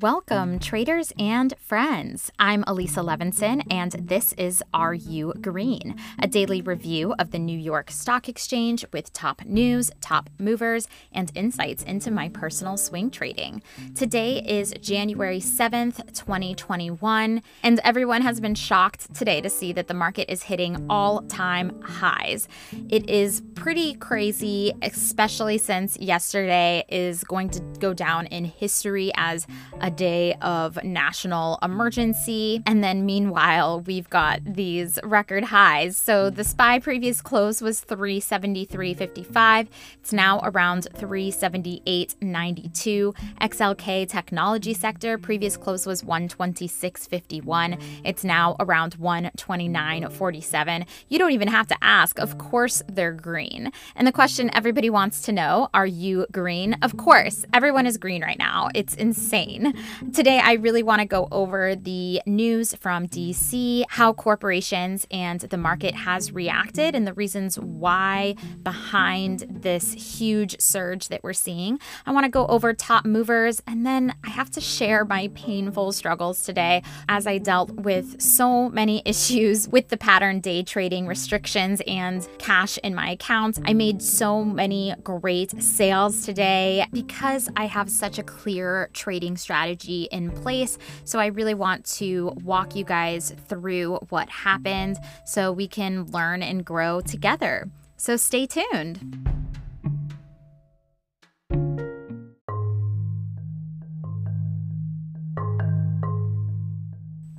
Welcome, mm-hmm. traders and friends. I'm Elisa Levinson, and this is Are You Green, a daily review of the New York Stock Exchange with top news, top movers, and insights into my personal swing trading. Today is January 7th, 2021, and everyone has been shocked today to see that the market is hitting all time highs. It is pretty crazy, especially since yesterday is going to go down in history as a day of national emergency. And then meanwhile, we've got these record highs. So the SPY previous close was 373.55. It's now around 378.92. XLK technology sector previous close was 126.51. It's now around 129.47. You don't even have to ask. Of course, they're green. And the question everybody wants to know are you green? Of course, everyone is green right now. It's insane. Today, I really want to go over the news from DC, how corporations and the market has reacted, and the reasons why behind this huge surge that we're seeing. I want to go over top movers, and then I have to share my painful struggles today as I dealt with so many issues with the pattern day trading restrictions and cash in my account. I made so many great sales today because I have such a clear trading strategy strategy in place. So I really want to walk you guys through what happened so we can learn and grow together. So stay tuned.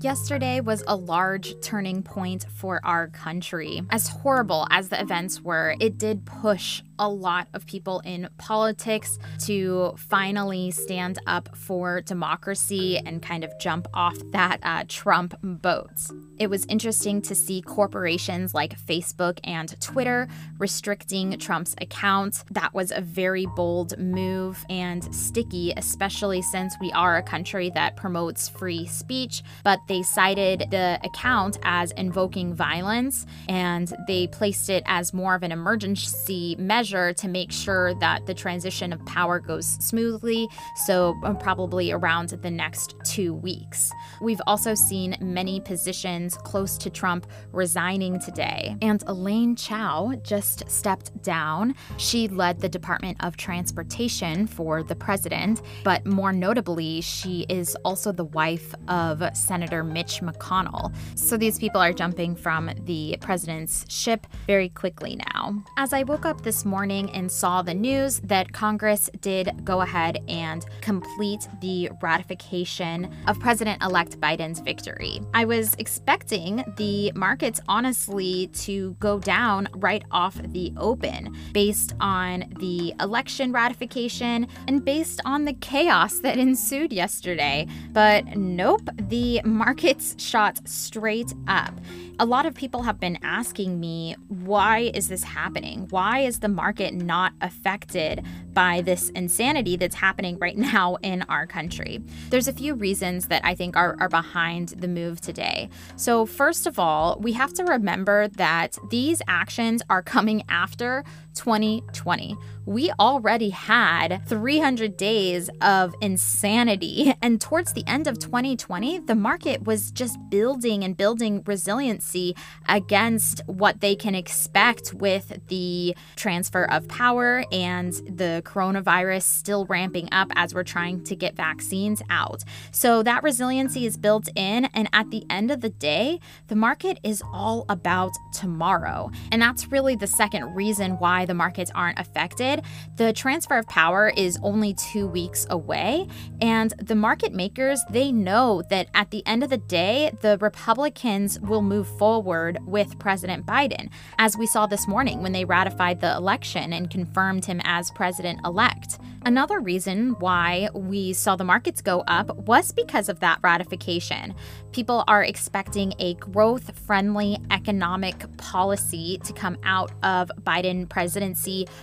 Yesterday was a large turning point for our country. As horrible as the events were, it did push a lot of people in politics to finally stand up for democracy and kind of jump off that uh, Trump boat. It was interesting to see corporations like Facebook and Twitter restricting Trump's account. That was a very bold move and sticky, especially since we are a country that promotes free speech. But they cited the account as invoking violence and they placed it as more of an emergency measure measure to make sure that the transition of power goes smoothly. So, um, probably around the next two weeks. We've also seen many positions close to Trump resigning today. And Elaine Chao just stepped down. She led the Department of Transportation for the president, but more notably, she is also the wife of Senator Mitch McConnell. So these people are jumping from the president's ship very quickly now. As I woke up this morning, morning and saw the news that Congress did go ahead and complete the ratification of President elect Biden's victory. I was expecting the markets, honestly, to go down right off the open based on the election ratification and based on the chaos that ensued yesterday. But nope, the markets shot straight up. A lot of people have been asking me, why is this happening? Why is the market? not affected by this insanity that's happening right now in our country. There's a few reasons that I think are, are behind the move today. So, first of all, we have to remember that these actions are coming after 2020. We already had 300 days of insanity. And towards the end of 2020, the market was just building and building resiliency against what they can expect with the transfer of power and the coronavirus still ramping up as we're trying to get vaccines out. So that resiliency is built in. And at the end of the day, the market is all about tomorrow. And that's really the second reason why why the markets aren't affected. The transfer of power is only two weeks away, and the market makers they know that at the end of the day, the Republicans will move forward with President Biden, as we saw this morning when they ratified the election and confirmed him as president elect. Another reason why we saw the markets go up was because of that ratification. People are expecting a growth friendly economic policy to come out of Biden presidency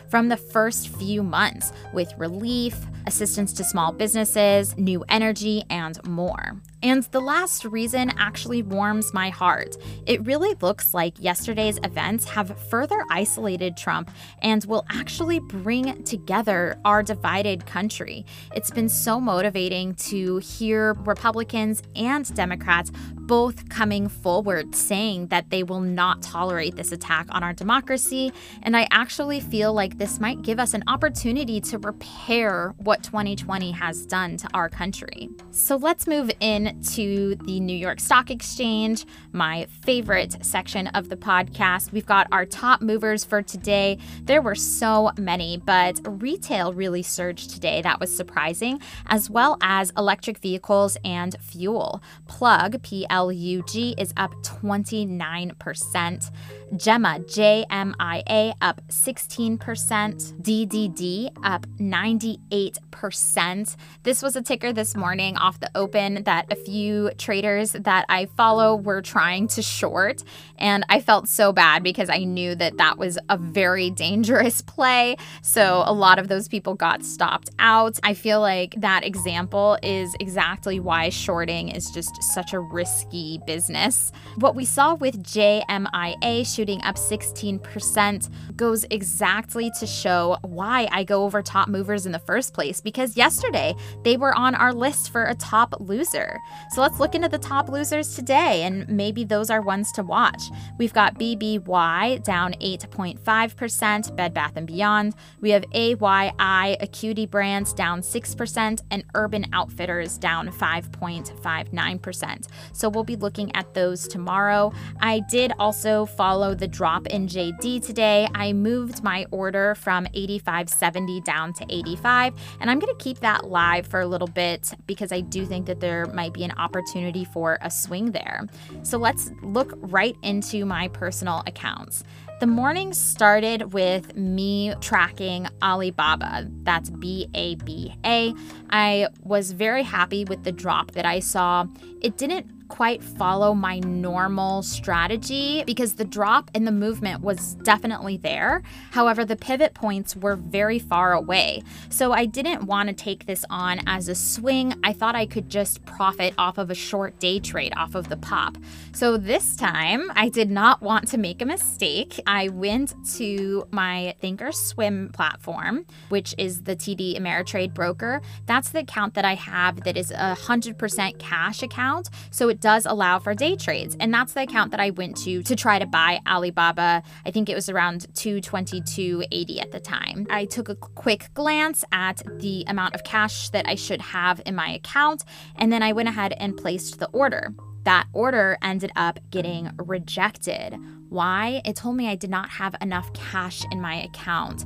from the first few months with relief, assistance to small businesses, new energy, and more. And the last reason actually warms my heart. It really looks like yesterday's events have further isolated Trump and will actually bring together our divided country. It's been so motivating to hear Republicans and Democrats both coming forward saying that they will not tolerate this attack on our democracy. And I actually feel like this might give us an opportunity to repair what 2020 has done to our country. So let's move in to the New York Stock Exchange, my favorite section of the podcast. We've got our top movers for today. There were so many, but retail really surged today. That was surprising, as well as electric vehicles and fuel. Plug, P L U G, is up 29%. Jumia, J M I A, up 16%. DDD, up 98%. This was a ticker this morning off the open that a few traders that I follow were trying to short. And I felt so bad because I knew that that was a very dangerous play. So a lot of those people got stopped out. I feel like that example is exactly why shorting is just such a risky business. What we saw with JMIA shooting up 16% goes exactly to show why I go over top movers in the first place because yesterday they were on our list for a top loser. So let's look into the top losers today and maybe those are ones to watch. We've got BBY down 8.5%, Bed Bath & Beyond. We have AYI Acuity Brands down 6% and Urban Outfitters down 5.59%. So we'll be looking at those tomorrow. I did also follow the drop in JD today. I moved my order from 85.70 down to 85 and I'm going to keep that live for a little bit because I do think that there might be an opportunity for a swing there. So let's look right into my personal accounts. The morning started with me tracking Alibaba. That's B A B A. I was very happy with the drop that I saw. It didn't quite follow my normal strategy because the drop in the movement was definitely there. However, the pivot points were very far away. So I didn't want to take this on as a swing. I thought I could just profit off of a short day trade off of the pop. So this time, I did not want to make a mistake. I went to my Thinkorswim platform, which is the TD Ameritrade broker. That's the account that I have that is a 100% cash account. So it does allow for day trades. And that's the account that I went to to try to buy Alibaba. I think it was around 222.80 at the time. I took a quick glance at the amount of cash that I should have in my account, and then I went ahead and placed the order. That order ended up getting rejected. Why? It told me I did not have enough cash in my account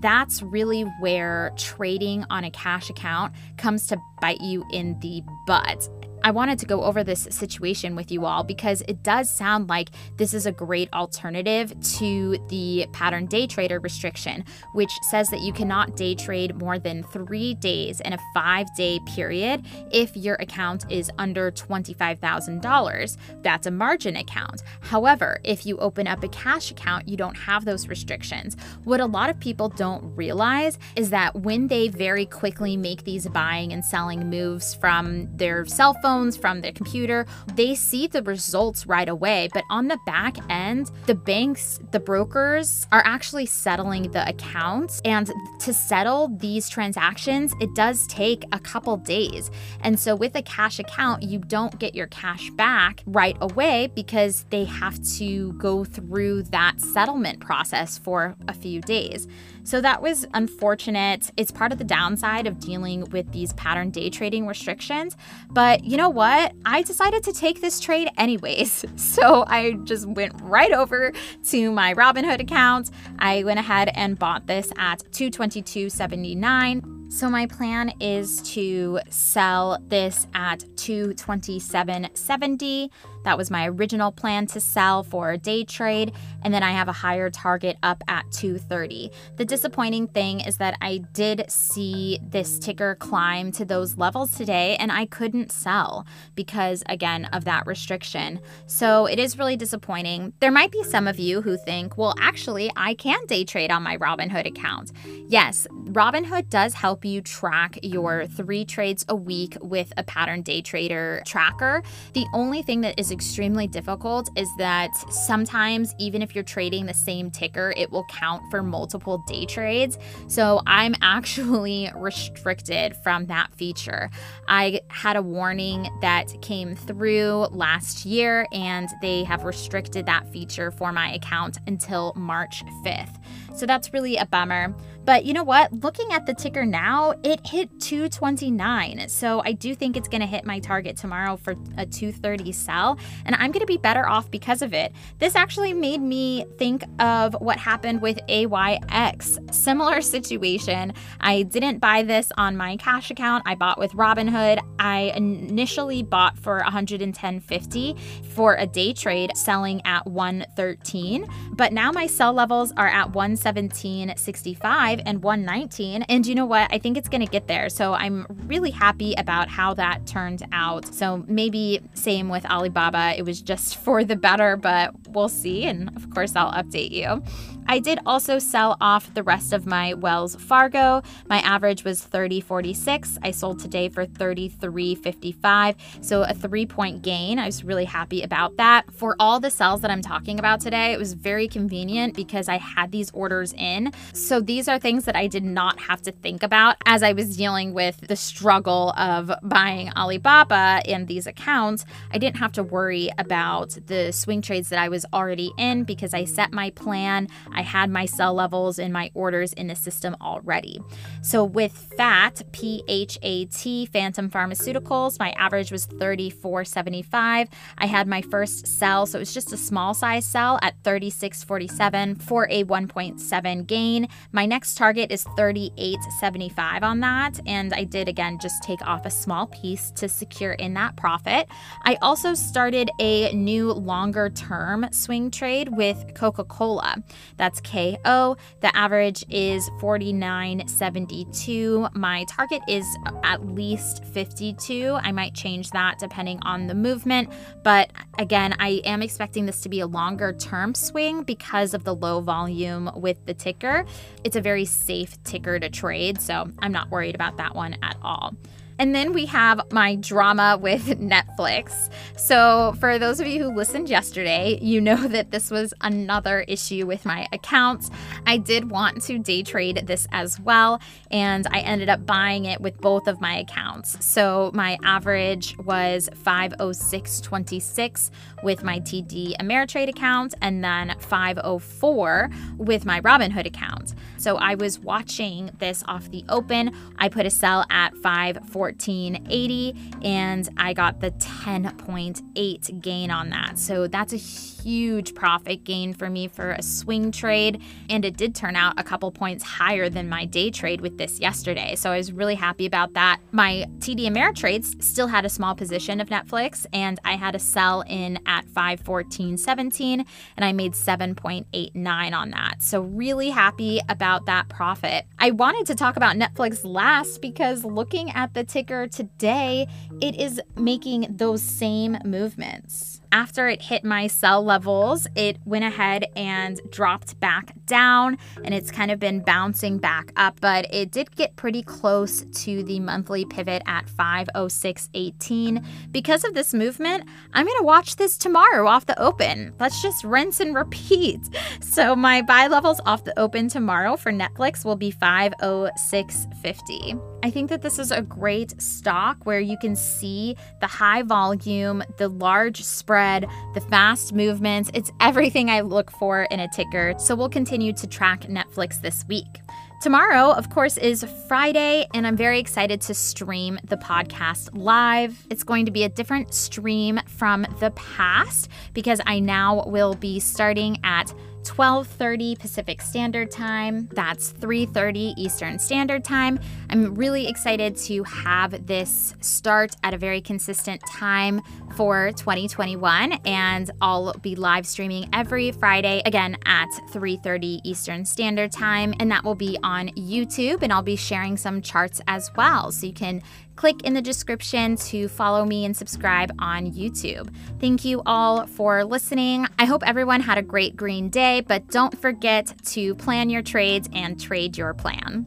that's really where trading on a cash account comes to bite you in the butt. I wanted to go over this situation with you all because it does sound like this is a great alternative to the pattern day trader restriction, which says that you cannot day trade more than three days in a five day period if your account is under $25,000. That's a margin account. However, if you open up a cash account, you don't have those restrictions. What a lot of people don't realize is that when they very quickly make these buying and selling moves from their cell phone, phones, from their computer, they see the results right away. But on the back end, the banks, the brokers are actually settling the accounts. And to settle these transactions, it does take a couple days. And so with a cash account, you don't get your cash back right away because they have to go through that settlement process for a few days. So that was unfortunate. It's part of the downside of dealing with these pattern day trading restrictions. But you know what? I decided to take this trade anyways. So I just went right over to my Robinhood account. I went ahead and bought this at 222.79 so my plan is to sell this at 227.70. That was my original plan to sell for a day trade, and then I have a higher target up at 230. The disappointing thing is that I did see this ticker climb to those levels today and I couldn't sell because again of that restriction. So it is really disappointing. There might be some of you who think, "Well, actually, I can day trade on my Robinhood account." Yes, Robinhood does help you track your three trades a week with a pattern day trader tracker. The only thing that is extremely difficult is that sometimes, even if you're trading the same ticker, it will count for multiple day trades. So I'm actually restricted from that feature. I had a warning that came through last year, and they have restricted that feature for my account until March 5th. So that's really a bummer. But you know what? Looking at the ticker now, it hit 229. So I do think it's going to hit my target tomorrow for a 230 sell. And I'm going to be better off because of it. This actually made me think of what happened with AYX. Similar situation. I didn't buy this on my cash account. I bought with Robinhood. I initially bought for 110.50 for a day trade, selling at 113. But now my sell levels are at 117.65 and 119. And you know what? I think it's going to get there. So I'm really happy about how that turned out. So maybe same with Alibaba. It was just for the better, but we'll see. And of course, I'll update you. I did also sell off the rest of my Wells Fargo. My average was 30.46. I sold today for 33.55, so a 3-point gain. I was really happy about that. For all the sells that I'm talking about today, it was very convenient because I had these orders in. So these are things that I did not have to think about as I was dealing with the struggle of buying Alibaba in these accounts. I didn't have to worry about the swing trades that I was already in because I set my plan. I had my sell levels and my orders in the system already. So with FAT, P H A T, Phathom Pharmaceuticals, my average was 34.75. I had my first sell, so it was just a small size sell at 36.47 for a 1.7 gain. My next target is 38.75 on that, and I did again just take off a small piece to secure in that profit. I also started a new longer term swing trade with Coca-Cola. That that's KO. The average is 49.72. My target is at least 52. I might change that depending on the movement. But again, I am expecting this to be a longer term swing because of the low volume with the ticker. It's a very safe ticker to trade. So I'm not worried about that one at all. And then we have my drama with Netflix. So, for those of you who listened yesterday, you know that this was another issue with my accounts. I did want to day trade this as well, and I ended up buying it with both of my accounts. So, my average was 506.26 with my TD Ameritrade account, and then 504 with my Robinhood account. So, I was watching this off the open. I put a sell at 514 1480 and I got the 10.8 gain on that. So that's a huge profit gain for me for a swing trade and it did turn out a couple points higher than my day trade with this yesterday. So I was really happy about that. My TD Ameritrades still had a small position of Netflix and I had a sell in at 514.17 and I made 7.89 on that. So really happy about that profit. I wanted to talk about Netflix last because looking at the ticker today, it is making those same movements. After it hit my sell levels, it went ahead and dropped back down and it's kind of been bouncing back up, but it did get pretty close to the monthly pivot at 506.18. Because of this movement, I'm going to watch this tomorrow off the open. Let's just rinse and repeat. So my buy levels off the open tomorrow for Netflix will be 506.50. I think that this is a great stock where you can see the high volume, the large spread, the fast movements. It's everything I look for in a ticker. So we'll continue to track Netflix this week. Tomorrow, of course, is Friday, and I'm very excited to stream the podcast live. It's going to be a different stream from the past because I now will be starting at 12:30 Pacific Standard Time. That's 3:30 Eastern Standard Time. I'm really excited to have this start at a very consistent time for 2021 and I'll be live streaming every Friday again at 3:30 Eastern Standard Time and that will be on YouTube and I'll be sharing some charts as well so you can Click in the description to follow me and subscribe on YouTube. Thank you all for listening. I hope everyone had a great green day, but don't forget to plan your trades and trade your plan.